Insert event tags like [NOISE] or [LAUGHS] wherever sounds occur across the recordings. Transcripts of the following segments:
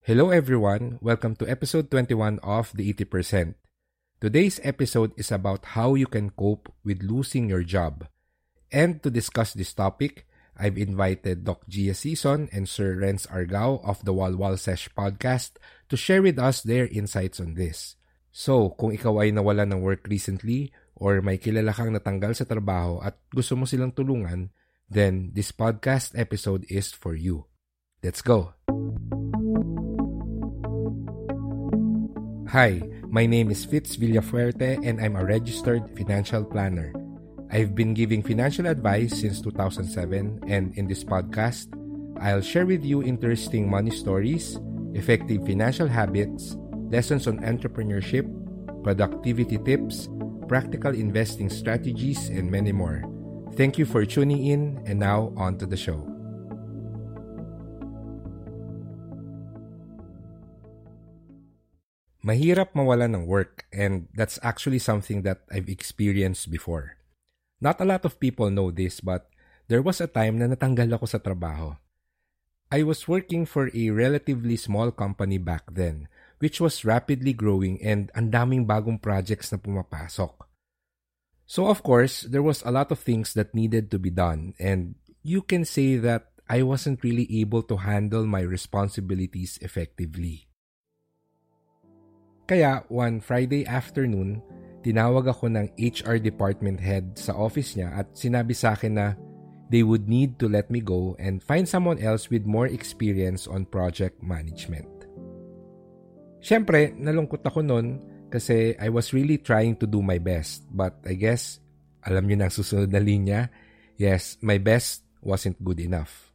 Hello everyone, welcome to episode 21 of The 80%. Today's episode is about how you can cope with losing your job. And to discuss this topic, I've invited Doc Gia Season and Sir Renz Argao of the Walwal Sesh podcast to share with us their insights on this. So, kung ikaw ay nawala ng work recently or may kilala kang natanggal sa trabaho at gusto mo silang tulungan, then this podcast episode is for you. Let's go! Hi, my name is Fitz Villafuerte and I'm a registered financial planner. I've been giving financial advice since 2007 and in this podcast, I'll share with you interesting money stories, effective financial habits, lessons on entrepreneurship, productivity tips, practical investing strategies, and many more. Thank you for tuning in, and now on to the show. Mahirap mawala ng work, and that's actually something that I've experienced before. Not a lot of people know this, but there was a time na natanggal ako sa trabaho. I was working for a relatively small company back then, which was rapidly growing and ang daming bagong projects na pumapasok. So of course, there was a lot of things that needed to be done and you can say that I wasn't really able to handle my responsibilities effectively. Kaya one Friday afternoon, tinawag ako ng HR department head sa office niya at sinabi sa akin na they would need to let me go and find someone else with more experience on project management. Siyempre, nalungkot ako nun kasi I was really trying to do my best. But I guess, alam niyo na ang susunod na linya, yes, my best wasn't good enough.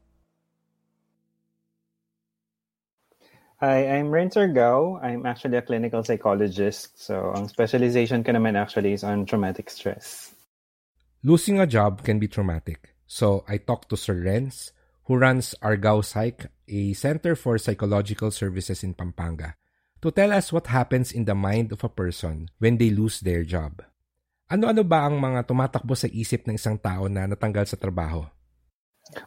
Hi, I'm Renzer Gao. I'm actually a clinical psychologist. So, ang specialization ko naman actually is on traumatic stress. Losing a job can be traumatic. So, I talked to Sir Renz, who runs Argao Psych, a center for psychological services in Pampanga, to tell us what happens in the mind of a person when they lose their job. Ano-ano ba ang mga tumatakbo sa isip ng isang tao na natanggal sa trabaho?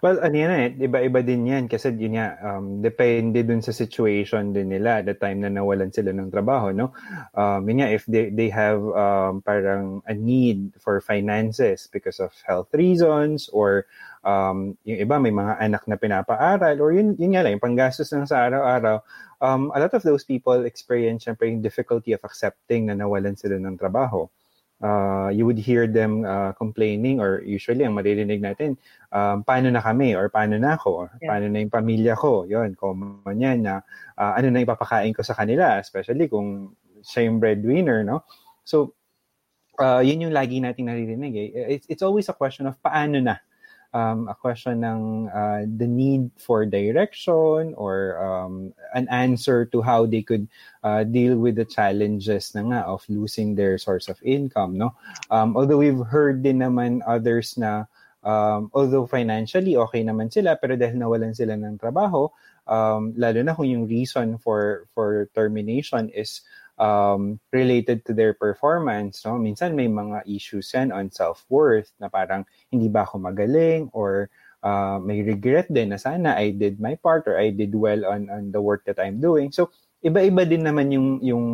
Well, ano yan eh, iba-iba din yan kasi yun nga, um, depende dun sa situation din nila the time na nawalan sila ng trabaho, no? Um, yun nga, if they, they have um, parang a need for finances because of health reasons or um, yung iba may mga anak na pinapaaral or yun, yun nga lang, yung panggastos ng sa araw-araw, um, a lot of those people experience syempre yung difficulty of accepting na nawalan sila ng trabaho uh, you would hear them uh, complaining or usually ang maririnig natin, um, paano na kami or paano na ako, yeah. paano na yung pamilya ko, yun, common yan na uh, ano na ipapakain ko sa kanila, especially kung siya yung breadwinner, no? So, uh, yun yung lagi nating naririnig. Eh. It's, it's always a question of paano na um, a question ng uh, the need for direction or um, an answer to how they could uh, deal with the challenges na nga of losing their source of income. No? Um, although we've heard din naman others na um, although financially okay naman sila pero dahil nawalan sila ng trabaho, um, lalo na kung yung reason for for termination is um, related to their performance. No? Minsan may mga issues yan on self-worth na parang hindi ba ako magaling or uh, may regret din na sana I did my part or I did well on, on the work that I'm doing. So, iba-iba din naman yung yung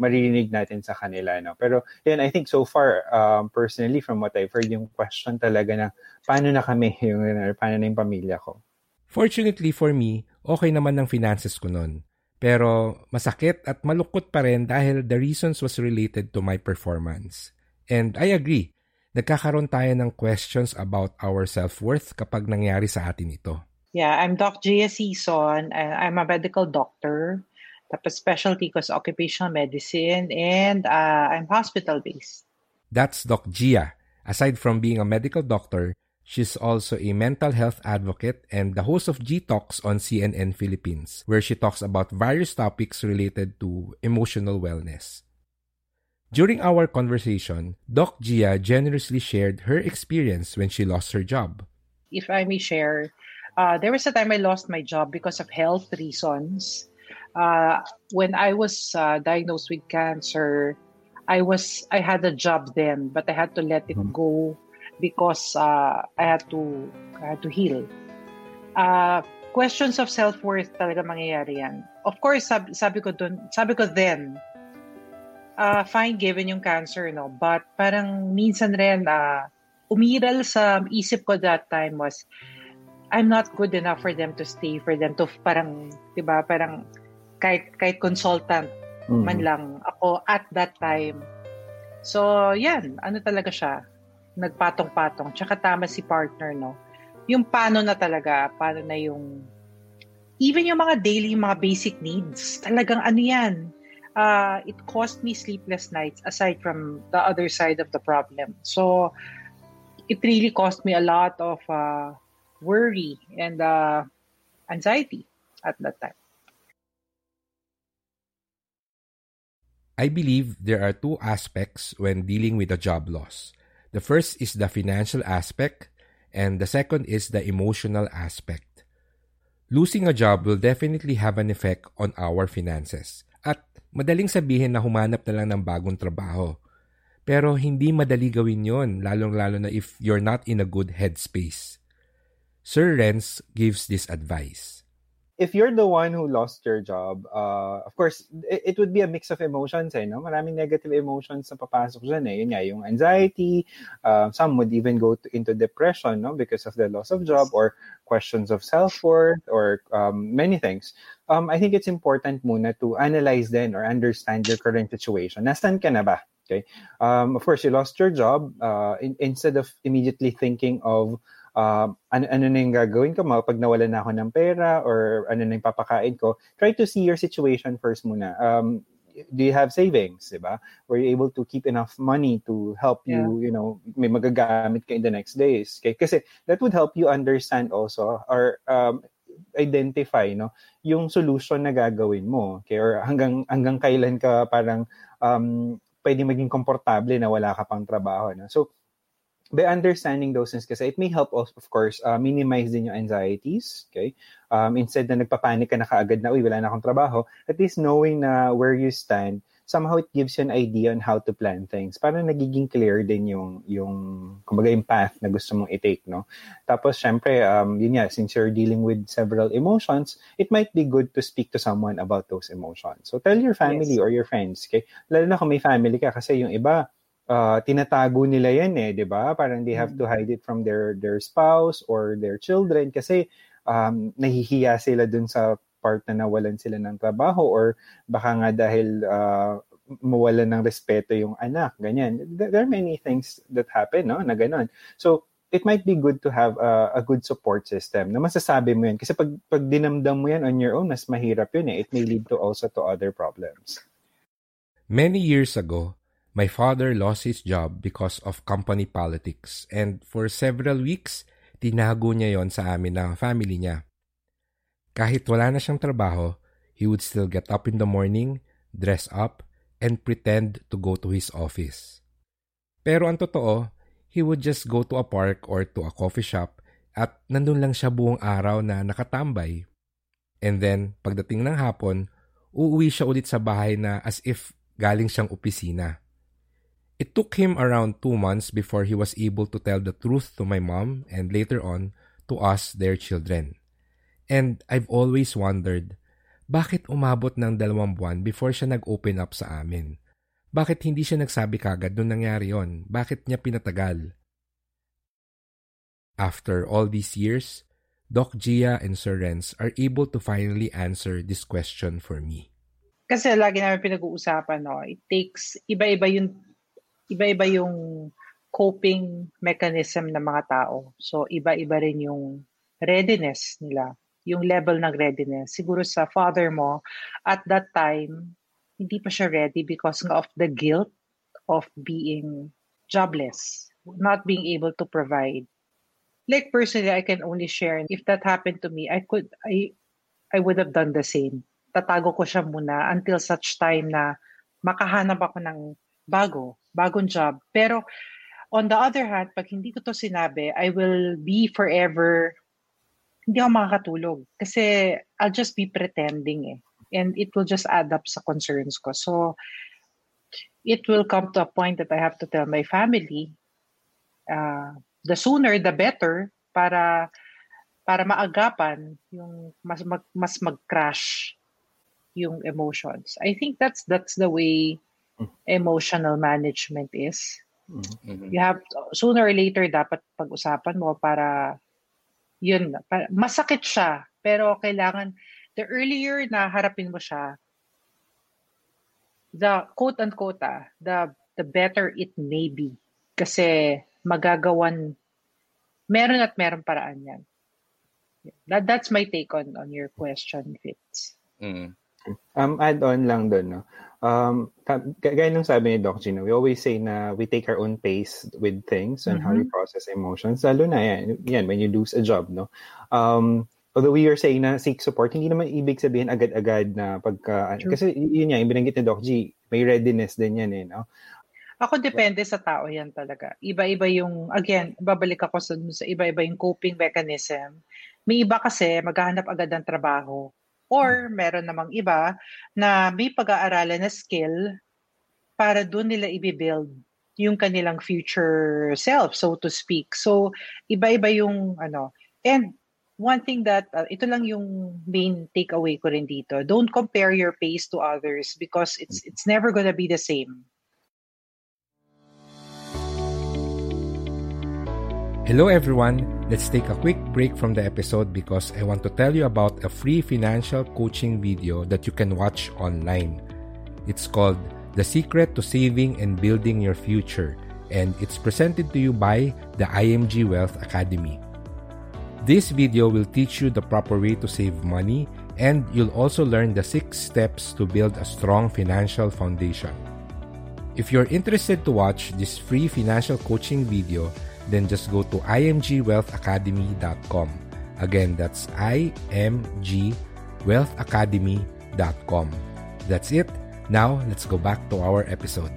maririnig natin sa kanila no pero yan I think so far um, personally from what I've heard yung question talaga na paano na kami [LAUGHS] yung paano na yung pamilya ko Fortunately for me okay naman ng finances ko noon pero masakit at malukot pa rin dahil the reasons was related to my performance. And I agree, nagkakaroon tayo ng questions about our self-worth kapag nangyari sa atin ito. Yeah, I'm Doc Gia Season. I'm a medical doctor. Tapos specialty ko sa occupational medicine and uh, I'm hospital-based. That's Doc Gia. Aside from being a medical doctor, She's also a mental health advocate and the host of G Talks on CNN Philippines, where she talks about various topics related to emotional wellness. During our conversation, Doc Gia generously shared her experience when she lost her job. If I may share, uh, there was a time I lost my job because of health reasons. Uh, when I was uh, diagnosed with cancer, I was I had a job then, but I had to let it mm-hmm. go because uh, I had to I had to heal. Uh, questions of self-worth talaga mangyayari yan. Of course, sabi, sabi ko dun, sabi ko then, uh, fine given yung cancer, no? But parang minsan rin, uh, umiral sa isip ko that time was, I'm not good enough for them to stay, for them to parang, di ba, parang kahit, kahit consultant mm-hmm. man lang ako at that time. So, yan, ano talaga siya? Nagpatong-patong. Tsaka tama si partner, no? Yung paano na talaga, paano na yung even yung mga daily, mga basic needs, talagang ano yan, uh, it cost me sleepless nights aside from the other side of the problem. So, it really cost me a lot of uh, worry and uh, anxiety at that time. I believe there are two aspects when dealing with a job loss. The first is the financial aspect, and the second is the emotional aspect. Losing a job will definitely have an effect on our finances. At madaling sabihin na humanap na lang ng bagong trabaho. Pero hindi madali gawin yon, lalong-lalo na if you're not in a good headspace. Sir Renz gives this advice. If you're the one who lost your job, uh, of course, it, it would be a mix of emotions, eh, no? Maraming negative emotions na papasok dyan, eh. Yun nga, yung anxiety, uh, some would even go to, into depression, no? Because of the loss of job or questions of self-worth or um, many things. Um, I think it's important muna to analyze then or understand your current situation. Nasaan ka na ba? Okay. Um, of course, you lost your job. Uh, in, instead of immediately thinking of uh, ano, ano na yung gagawin ko pag nawalan na ako ng pera or ano na yung papakain ko, try to see your situation first muna. Um, do you have savings, di ba? Were you able to keep enough money to help you, yeah. you know, may magagamit ka in the next days? Okay? Kasi that would help you understand also or um, identify no yung solution na gagawin mo okay or hanggang hanggang kailan ka parang um pwede maging komportable na wala ka pang trabaho no so by understanding those things kasi it may help us, of course, uh, minimize din yung anxieties, okay? Um, instead na nagpapanik ka na kaagad na, uy, wala na akong trabaho, at least knowing na where you stand, somehow it gives you an idea on how to plan things. Para nagiging clear din yung, yung kumbaga yung path na gusto mong i-take, no? Tapos, syempre, um, yun nga, since you're dealing with several emotions, it might be good to speak to someone about those emotions. So, tell your family yes. or your friends, okay? Lalo na kung may family ka, kasi yung iba, uh, tinatago nila yan eh, 'di ba? Parang they have to mm. hide it from their their spouse or their children kasi um, nahihiya sila dun sa part na nawalan sila ng trabaho or baka nga dahil uh, mawalan ng respeto yung anak, ganyan. There are many things that happen, no, na ganun. So, it might be good to have a, a good support system na masasabi mo yan. Kasi pag, pag dinamdam mo yan on your own, mas mahirap yun eh. It may lead to also to other problems. Many years ago, My father lost his job because of company politics and for several weeks, tinago niya yon sa amin ng family niya. Kahit wala na siyang trabaho, he would still get up in the morning, dress up, and pretend to go to his office. Pero ang totoo, he would just go to a park or to a coffee shop at nandun lang siya buong araw na nakatambay. And then, pagdating ng hapon, uuwi siya ulit sa bahay na as if galing siyang opisina. It took him around two months before he was able to tell the truth to my mom and later on to us, their children. And I've always wondered, bakit umabot ng dalawang buwan before siya nag-open up sa amin? Bakit hindi siya nagsabi kagad nung nangyari yon? Bakit niya pinatagal? After all these years, Doc Gia and Sir Renz are able to finally answer this question for me. Kasi lagi namin pinag-uusapan, no? It takes, iba-iba yung iba-iba yung coping mechanism ng mga tao. So, iba-iba rin yung readiness nila, yung level ng readiness. Siguro sa father mo, at that time, hindi pa siya ready because of the guilt of being jobless, not being able to provide. like personally, I can only share. If that happened to me, I could, I, I would have done the same. Tatago ko siya muna until such time na makahanap ako ng bago, bagong job. Pero on the other hand, pag hindi ko to sinabi, I will be forever, hindi ako makakatulog. Kasi I'll just be pretending eh. And it will just add up sa concerns ko. So, it will come to a point that I have to tell my family, uh, the sooner the better para para maagapan yung mas mag, mas mag-crash yung emotions. I think that's that's the way emotional management is. Mm-hmm. You have sooner or later dapat pag-usapan mo para yun para, masakit siya pero kailangan the earlier na harapin mo siya the quote unquote ah, the the better it may be kasi magagawan meron at meron paraan yan. That, that's my take on on your question, Fitz. Mm. Um, add on lang doon, no? Um, gaya nung sabi ni Doc Gino, we always say na we take our own pace with things and mm-hmm. how we mm-hmm. process emotions. Lalo na yan, yan, when you lose a job, no? Um, although we are saying na seek support, hindi naman ibig sabihin agad-agad na pagka, True. kasi yun yan, yung binanggit ni Doc G, may readiness din yan eh, no? Ako depende sa tao yan talaga. Iba-iba yung, again, babalik ako sa, sa iba-iba yung coping mechanism. May iba kasi maghahanap agad ng trabaho Or meron namang iba na may pag-aaralan na skill para doon nila i-build yung kanilang future self, so to speak. So, iba-iba yung ano. And one thing that, uh, ito lang yung main takeaway ko rin dito. Don't compare your pace to others because it's it's never gonna be the same. Hello everyone! Let's take a quick break from the episode because I want to tell you about a free financial coaching video that you can watch online. It's called The Secret to Saving and Building Your Future and it's presented to you by the IMG Wealth Academy. This video will teach you the proper way to save money and you'll also learn the six steps to build a strong financial foundation. If you're interested to watch this free financial coaching video, then just go to imgwealthacademy.com. Again, that's imgwealthacademy.com. That's it. Now, let's go back to our episode.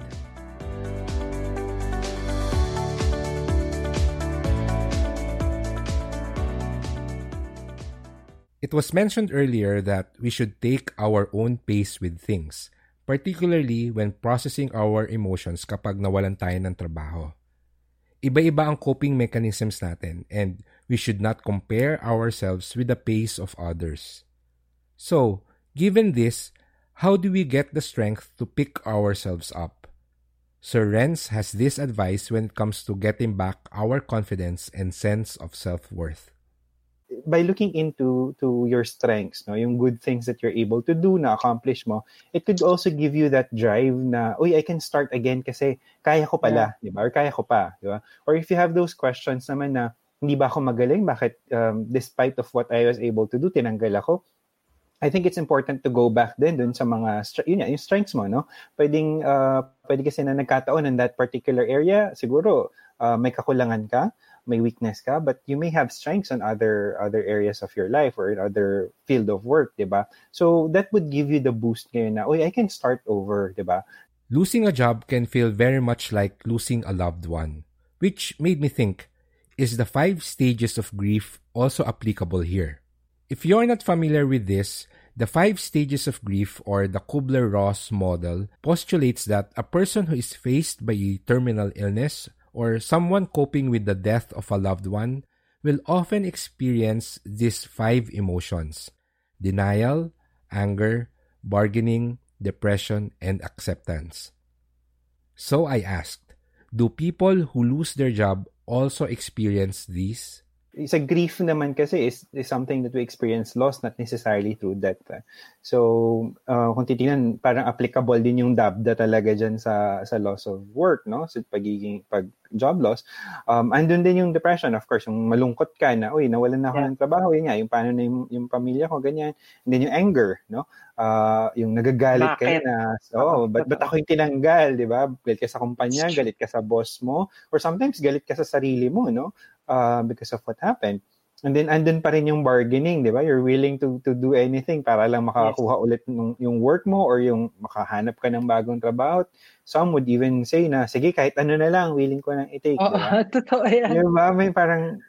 It was mentioned earlier that we should take our own pace with things, particularly when processing our emotions kapag nawalan tayo ng trabaho. Iba-iba ang coping mechanisms natin and we should not compare ourselves with the pace of others. So, given this, how do we get the strength to pick ourselves up? Sir Renz has this advice when it comes to getting back our confidence and sense of self-worth. By looking into to your strengths, no, yung good things that you're able to do, na accomplish mo, it could also give you that drive na, uy, I can start again kasi kaya ko pala, yeah. di ba? Or kaya ko pa, di ba? Or if you have those questions naman na, hindi ba ako magaling? Bakit um, despite of what I was able to do, tinanggal ako? I think it's important to go back din dun sa mga yun yung strengths mo no pwedeng uh, pwede kasi na nagkataon in that particular area siguro uh, may kakulangan ka may weakness ka, but you may have strengths on other other areas of your life or in other field of work, ba? So that would give you the boost ngayon na, oy, I can start over, ba? Losing a job can feel very much like losing a loved one, which made me think, is the five stages of grief also applicable here? If you're not familiar with this, the five stages of grief or the Kubler-Ross model postulates that a person who is faced by a terminal illness or someone coping with the death of a loved one will often experience these five emotions denial, anger, bargaining, depression, and acceptance. So I asked, do people who lose their job also experience these? Sa grief naman kasi is, is something that we experience loss, not necessarily through death. So, uh, kung titingnan, parang applicable din yung DABDA talaga dyan sa, sa loss of work, no? Sa pagiging, pag, job loss, um, andun din yung depression, of course, yung malungkot ka na, uy, nawalan na ako yeah. ng trabaho, yun nga, yung paano na yung, yung pamilya ko, ganyan. And then yung anger, no? Uh, yung nagagalit ka na, so, oh, ba't, ba't ako yung tinanggal, di ba? Galit ka sa kumpanya, galit ka sa boss mo, or sometimes galit ka sa sarili mo, no? Uh, because of what happened. And then andun pa rin yung bargaining, 'di ba? You're willing to to do anything para lang makakuha yes. ulit ng yung work mo or yung makahanap ka ng bagong trabaho. Some would even say na sige kahit ano na lang willing ko nang i-take, oh, 'di ba? [LAUGHS] Totoo 'yan. Diba? May parang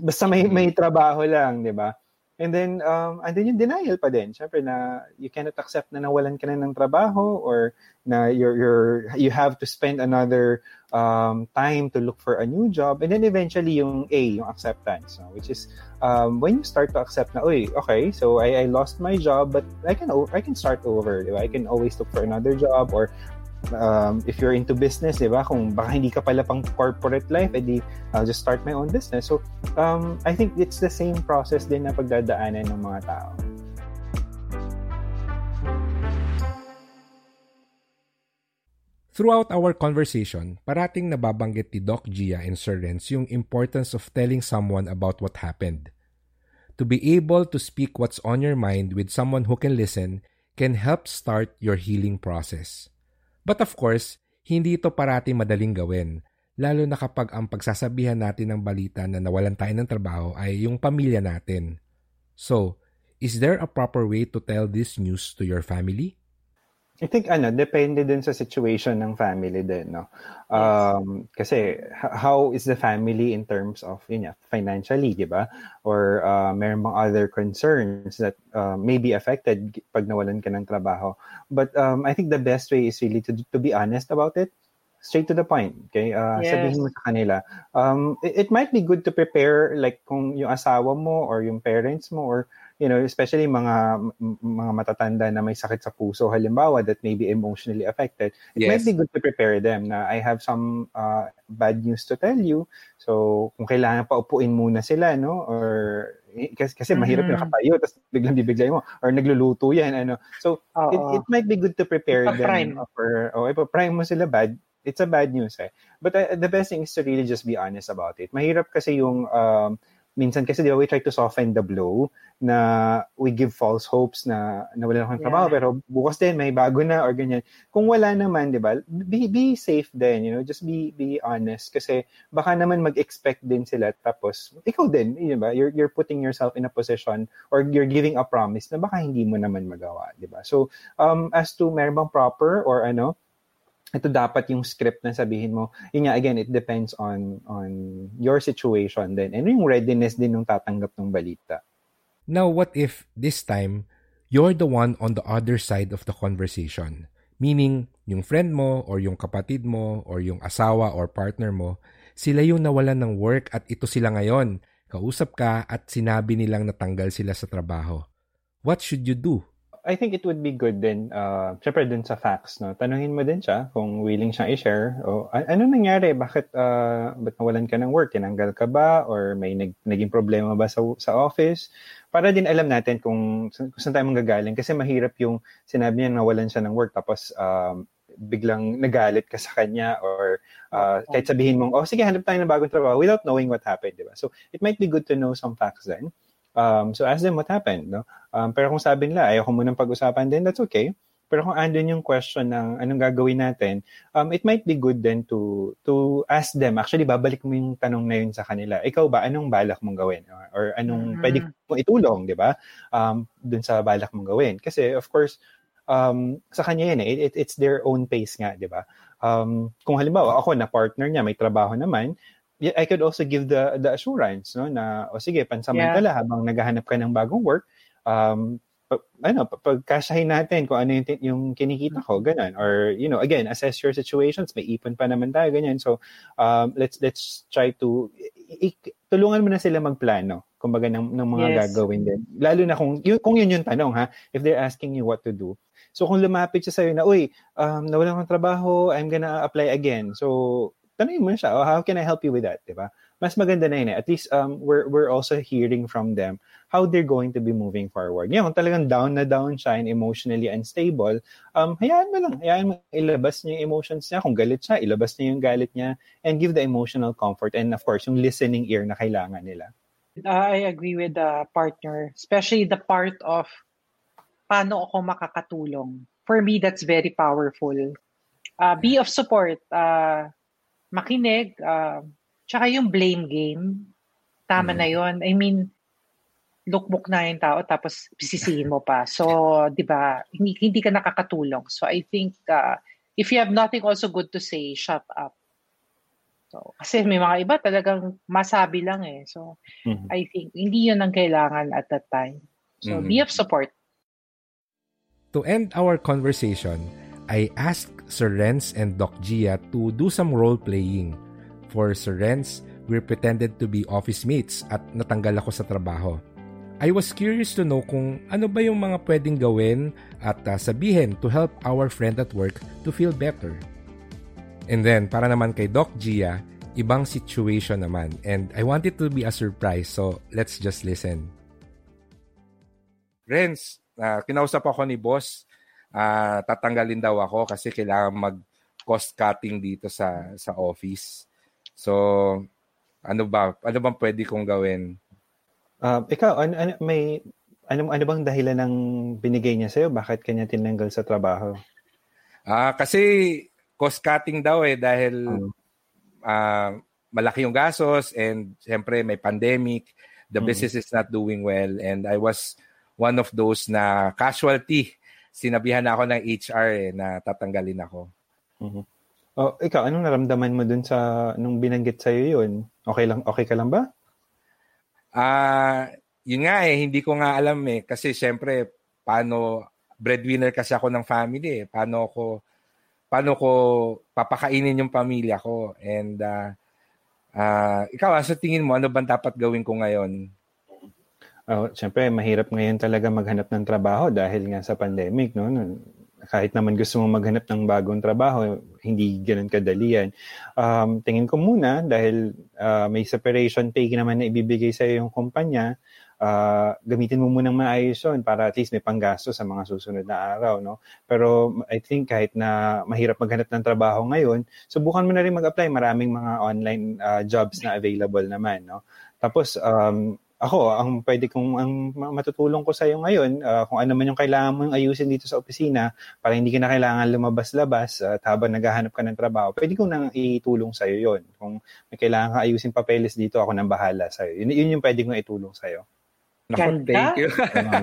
basta may may trabaho lang, 'di ba? And then, um, and then yung denial pa din. Siyempre na you cannot accept na nawalan ka na ng trabaho or na you're, you're, you have to spend another um, time to look for a new job. And then eventually yung A, yung acceptance, no? which is um, when you start to accept na, Uy, okay, so I, I lost my job, but I can I can start over. Diba? I can always look for another job or um, if you're into business, di ba? Kung baka hindi ka pala pang corporate life, edi I'll just start my own business. So, um, I think it's the same process din na pagdadaanan ng mga tao. Throughout our conversation, parating nababanggit ni Doc Gia and Sir Renz yung importance of telling someone about what happened. To be able to speak what's on your mind with someone who can listen can help start your healing process. But of course, hindi ito parati madaling gawin, lalo na kapag ang pagsasabihan natin ng balita na nawalan tayo ng trabaho ay yung pamilya natin. So, is there a proper way to tell this news to your family? I think ano, depende din sa situation ng family din, no? Um, yes. Kasi how is the family in terms of, yun yeah, financially, di ba? Or uh, meron bang other concerns that uh, may be affected pag nawalan ka ng trabaho. But um, I think the best way is really to, to be honest about it. Straight to the point, okay? Uh, yes. Sabihin mo sa kanila. Um, it, it might be good to prepare like kung yung asawa mo or yung parents mo or you know, especially mga mga matatanda na may sakit sa puso halimbawa that may be emotionally affected, it yes. might be good to prepare them na I have some uh, bad news to tell you. So, kung kailangan pa upuin muna sila, no? Or kasi, kasi mm-hmm. mahirap yung nakatayo tapos biglang bibigay mo or nagluluto yan ano so it, it might be good to prepare them for oh ipa-prime mo sila bad it's a bad news eh but uh, the best thing is to really just be honest about it mahirap kasi yung um, minsan kasi di ba we try to soften the blow na we give false hopes na nawala na ng trabaho yeah. pero bukas din may bago na or ganyan. Kung wala naman, di ba, be, be safe din, you know, just be be honest kasi baka naman mag-expect din sila tapos ikaw din, di ba, you're, you're putting yourself in a position or you're giving a promise na baka hindi mo naman magawa, di ba? So, um, as to meron bang proper or ano, ito dapat yung script na sabihin mo. Yun nga, again, it depends on on your situation din. And yung readiness din ng tatanggap ng balita. Now, what if this time, you're the one on the other side of the conversation? Meaning, yung friend mo or yung kapatid mo or yung asawa or partner mo, sila yung nawalan ng work at ito sila ngayon. Kausap ka at sinabi nilang natanggal sila sa trabaho. What should you do? I think it would be good din, uh, syempre din sa facts, no? Tanungin mo din siya kung willing siyang i-share. O, ano nangyari? Bakit, uh, ba't nawalan ka ng work? Tinanggal ka ba? Or may nag, naging problema ba sa, sa office? Para din alam natin kung, kung saan tayo manggagaling. Kasi mahirap yung sinabi niya nawalan siya ng work tapos um, biglang nagalit ka sa kanya or uh, kahit sabihin mong, oh sige, hanap tayo ng bagong trabaho without knowing what happened, di ba? So, it might be good to know some facts then. Um, so ask them what happened. No? Um, pero kung sabi nila, ayaw ko munang pag-usapan din, that's okay. Pero kung andun yung question ng anong gagawin natin, um, it might be good then to to ask them. Actually, babalik mo yung tanong na yun sa kanila. Ikaw ba, anong balak mong gawin? Or, or anong mm-hmm. pwede mong itulong, di ba? Um, dun sa balak mong gawin. Kasi, of course, um, sa kanya yan eh. It, it's their own pace nga, di ba? Um, kung halimbawa, ako na partner niya, may trabaho naman, I could also give the the assurance no na o sige pansamantala yeah. habang naghahanap ka ng bagong work um pa, ano pagkasahin natin kung ano yung, yung kinikita ko ganun. Or you know again assess your situations may ipon pa naman tayo ganyan. So um let's let's try to i, tulungan mo na sila magplano kumbaga ng, ng mga yes. gagawin din. Lalo na kung yun, kung yun yung tanong ha if they're asking you what to do. So kung lumapit siya sa'yo na uy um nawalan akong trabaho I'm gonna apply again. So tanongin mo siya, oh, how can I help you with that, di ba? Mas maganda na yun eh. At least um, we're, we're also hearing from them how they're going to be moving forward. Ngayon, kung talagang down na down siya and emotionally unstable, um, hayaan mo lang. Hayaan mo ilabas niya yung emotions niya. Kung galit siya, ilabas niya yung galit niya and give the emotional comfort and of course, yung listening ear na kailangan nila. I agree with the partner, especially the part of paano ako makakatulong. For me, that's very powerful. Uh, be of support. Uh, makinig, uh, tsaka yung blame game. Tama mm. na yon I mean, lukmok na yung tao tapos sisihin mo pa. So, di ba, hindi, hindi ka nakakatulong. So, I think uh, if you have nothing also good to say, shut up. So, kasi may mga iba talagang masabi lang eh. So, mm-hmm. I think hindi yun ang kailangan at that time. So, mm-hmm. be of support. To end our conversation, I asked Sir Renz and Doc Gia to do some role-playing. For Sir Renz, we pretended to be office mates at natanggal ako sa trabaho. I was curious to know kung ano ba yung mga pwedeng gawin at uh, sabihin to help our friend at work to feel better. And then, para naman kay Doc Gia, ibang situation naman. And I want it to be a surprise, so let's just listen. Renz, uh, kinausap ako ni boss, uh, tatanggalin daw ako kasi kailangan mag cost cutting dito sa sa office. So, ano ba? Ano bang pwede kong gawin? Uh, ikaw, ano, ano, may, ano, ano bang dahilan ng binigay niya sa'yo? Bakit kanya tinanggal sa trabaho? Ah, uh, kasi cost cutting daw eh dahil um, uh, malaki yung gastos and siyempre may pandemic, the mm-hmm. business is not doing well and I was one of those na casualty. Sinabihan na ako ng HR eh, na tatanggalin ako. Mm-hmm. Oh, ikaw, anong naramdaman mo dun sa nung binanggit sa iyo 'yun? Okay lang okay ka lang ba? Ah, uh, yun nga eh, hindi ko nga alam eh. Kasi syempre, paano, breadwinner kasi ako ng family eh. Paano ko, paano ko papakainin yung pamilya ko. And, uh, uh, ikaw, sa tingin mo, ano bang dapat gawin ko ngayon? Oh, syempre, mahirap ngayon talaga maghanap ng trabaho dahil nga sa pandemic, no? kahit naman gusto mong maghanap ng bagong trabaho, hindi ganun kadali yan. Um, tingin ko muna, dahil uh, may separation pay naman na ibibigay sa yung kumpanya, uh, gamitin mo munang maayos yun para at least may panggasto sa mga susunod na araw. No? Pero I think kahit na mahirap maghanap ng trabaho ngayon, subukan mo na rin mag-apply. Maraming mga online uh, jobs na available naman. No? Tapos, um, ako, ang pwede kong ang matutulong ko sa iyo ngayon, uh, kung ano man yung kailangan mong ayusin dito sa opisina para hindi ka na kailangan lumabas-labas at habang naghahanap ka ng trabaho, pwede kong nang itulong sa iyo 'yon. Kung may kailangan ka ayusin papeles dito, ako nang bahala sa iyo. Yun, yun yung pwede kong itulong sa iyo. Naku, thank you.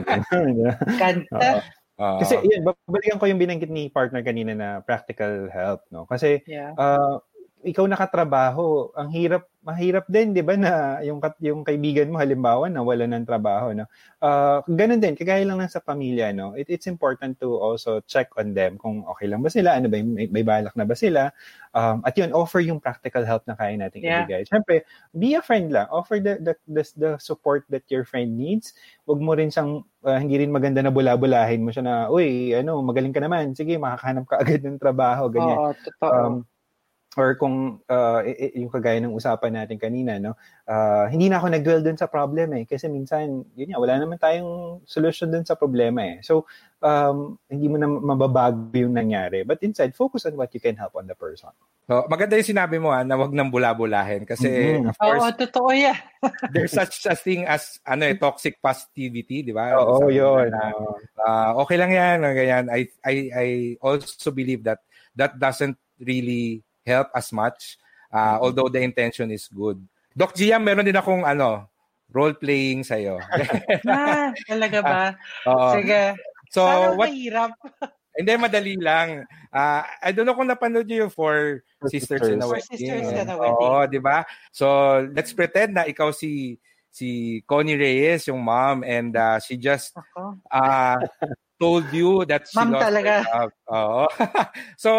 [LAUGHS] Kanta. Uh, Kasi yun, babalikan ko yung binanggit ni partner kanina na practical help, no? Kasi yeah. uh, ikaw nakatrabaho, ang hirap mahirap din 'di ba na yung yung kaibigan mo halimbawa na wala ng trabaho no. Uh, ganun din kagaya lang ng sa pamilya no. It, it's important to also check on them kung okay lang ba sila, ano ba may, may balak na ba sila. Um, at yun offer yung practical help na kaya nating yeah. ibigay. Syempre, be a friend lang. Offer the, the the the support that your friend needs. Huwag mo rin siyang uh, hindi rin maganda na bula-bulahin mo siya na, uy, ano, magaling ka naman. Sige, makakahanap ka agad ng trabaho, ganyan. Oo, totoo. Um, or kung uh, yung kagaya ng usapan natin kanina no? Uh, hindi na ako nagdwell dun sa problem eh. Kasi minsan yun nga wala naman tayong solution dun sa problema eh. So um, hindi mo na mababago yung nangyari. But instead focus on what you can help on the person. So maganda yung sinabi mo ha, na wag nang bula-bulahin. Kasi mm-hmm. of course oh, totoo yan. [LAUGHS] there's such a thing as ano eh toxic positivity di ba? Oo oh, yun. na, uh, okay lang yan ganyan. I I I also believe that that doesn't really help as much uh, although the intention is good. Doc Gia, meron din akong ano, role playing sa iyo. [LAUGHS] ah, talaga ba? [LAUGHS] Uh, Sige. So, Sana what mahirap. [LAUGHS] Hindi, madali lang. Uh, I don't know kung napanood niyo yung Four Sisters in a Wedding. Four Sisters in a Wedding. Oo, di ba? So, let's pretend na ikaw si si Connie Reyes, yung mom, and uh, she just uh, told you that she mom lost talaga. her job. Oo. so,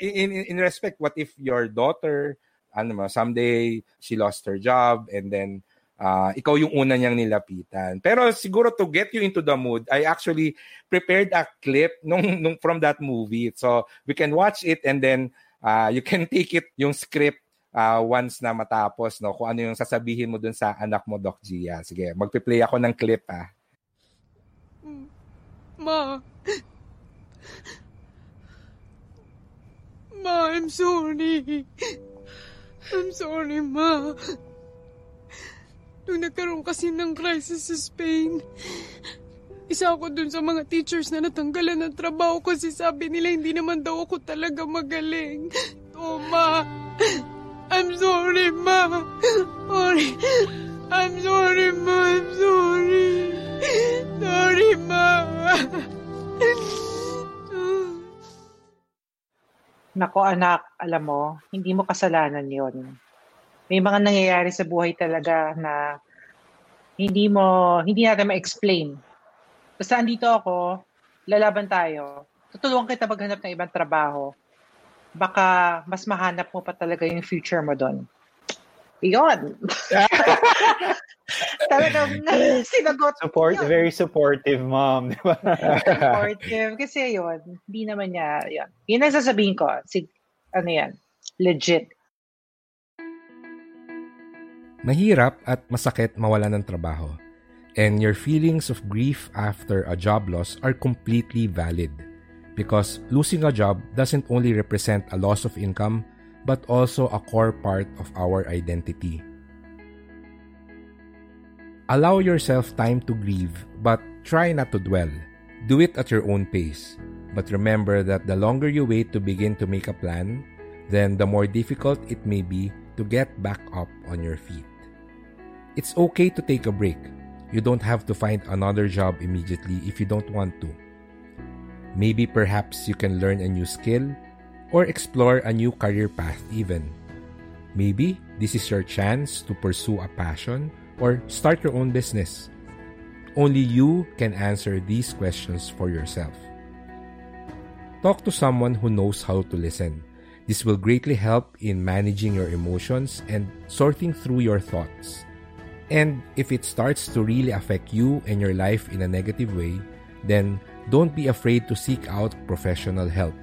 in, in, respect, what if your daughter, ano mo, someday she lost her job and then uh, ikaw yung una niyang nilapitan. Pero siguro to get you into the mood, I actually prepared a clip nung, nung from that movie. So we can watch it and then uh, you can [LAUGHS] take it yung script uh, once na matapos no kung ano yung sasabihin mo dun sa anak mo Doc Gia. Sige, magpe-play ako ng clip ah. Ma, Ma, I'm sorry. I'm sorry, Ma. Nung nagkaroon kasi ng crisis sa Spain, isa ako dun sa mga teachers na natanggalan ng trabaho kasi sabi nila hindi naman daw ako talaga magaling. Oh, Ma. I'm sorry, Ma. Sorry. I'm sorry, Ma. I'm sorry. Sorry, Ma. Nako anak, alam mo, hindi mo kasalanan yon. May mga nangyayari sa buhay talaga na hindi mo, hindi natin ma-explain. Basta andito ako, lalaban tayo. Tutulungan kita maghanap ng ibang trabaho. Baka mas mahanap mo pa talaga yung future mo doon. Iyon. [LAUGHS] Talagang [LAUGHS] sinagot. Support, yun. very supportive mom, supportive. Kasi yun, hindi naman niya, yun. Yun ang sasabihin ko. Si, ano yan, legit. Mahirap at masakit mawala ng trabaho. And your feelings of grief after a job loss are completely valid. Because losing a job doesn't only represent a loss of income, but also a core part of our identity. Allow yourself time to grieve, but try not to dwell. Do it at your own pace. But remember that the longer you wait to begin to make a plan, then the more difficult it may be to get back up on your feet. It's okay to take a break. You don't have to find another job immediately if you don't want to. Maybe perhaps you can learn a new skill or explore a new career path even. Maybe this is your chance to pursue a passion or start your own business. Only you can answer these questions for yourself. Talk to someone who knows how to listen. This will greatly help in managing your emotions and sorting through your thoughts. And if it starts to really affect you and your life in a negative way, then don't be afraid to seek out professional help.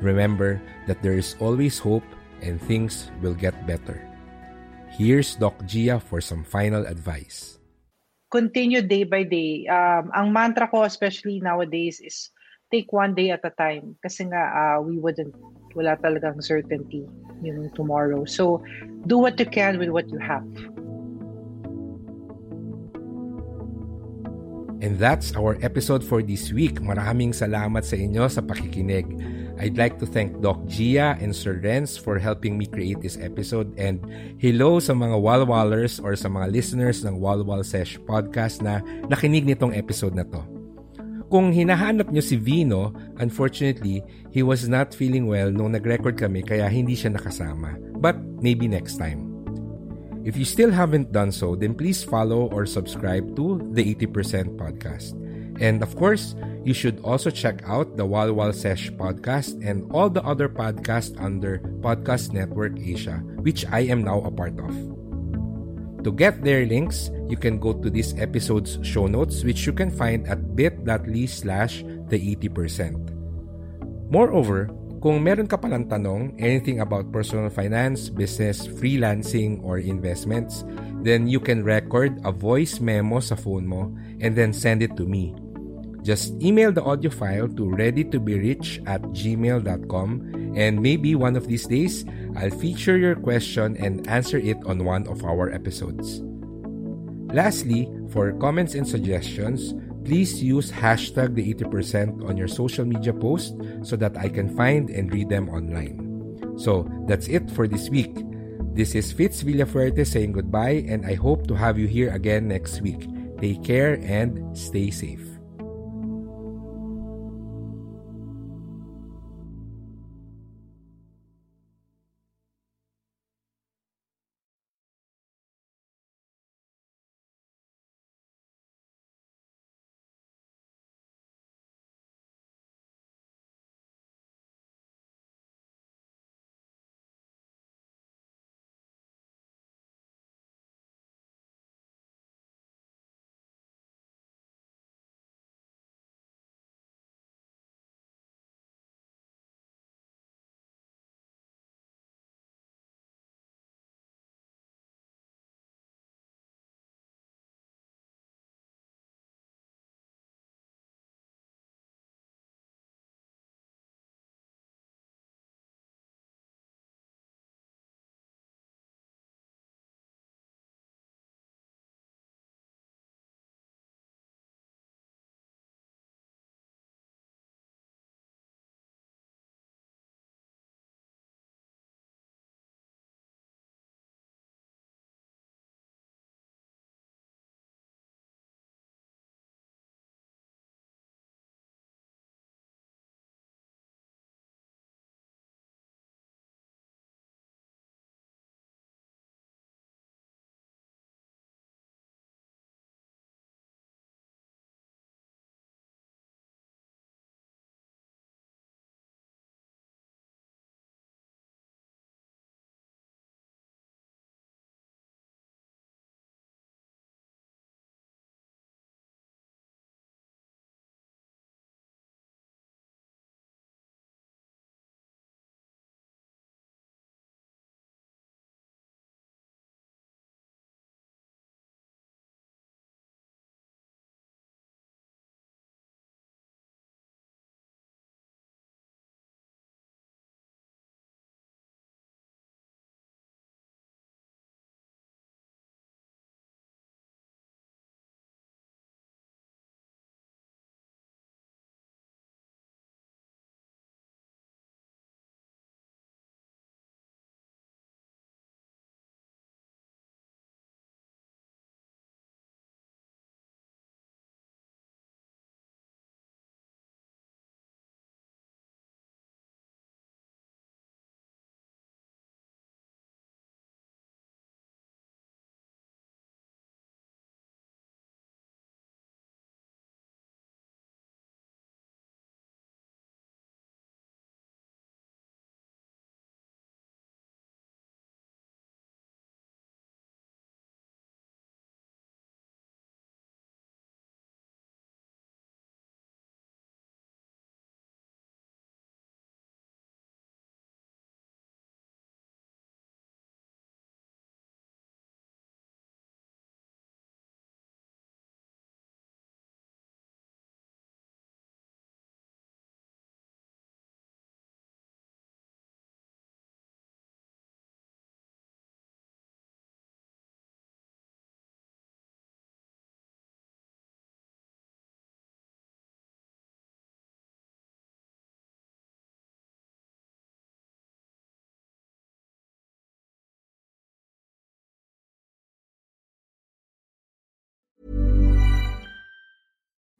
Remember that there is always hope and things will get better. Here's Doc Gia for some final advice. Continue day by day. Um, ang mantra ko, especially nowadays, is take one day at a time. Kasi nga, uh, we wouldn't, wala talagang certainty yung tomorrow. So, do what you can with what you have. And that's our episode for this week. Maraming salamat sa inyo sa pakikinig. I'd like to thank Doc Gia and Sir Renz for helping me create this episode and hello sa mga Walwalers or sa mga listeners ng Walwal Sesh podcast na nakinig nitong episode na to. Kung hinahanap nyo si Vino, unfortunately, he was not feeling well nung nag-record kami kaya hindi siya nakasama. But maybe next time. If you still haven't done so, then please follow or subscribe to the 80% podcast. And of course, you should also check out the Walwal Sesh podcast and all the other podcasts under Podcast Network Asia, which I am now a part of. To get their links, you can go to this episode's show notes, which you can find at bit.ly slash the 80%. Moreover, kung meron ka palang tanong, anything about personal finance, business, freelancing, or investments, then you can record a voice memo sa phone mo and then send it to me. Just email the audio file to readytoberich at gmail.com and maybe one of these days, I'll feature your question and answer it on one of our episodes. Lastly, for comments and suggestions, please use hashtag the 80% on your social media post so that I can find and read them online. So that's it for this week. This is Fitz Villafuerte saying goodbye and I hope to have you here again next week. Take care and stay safe.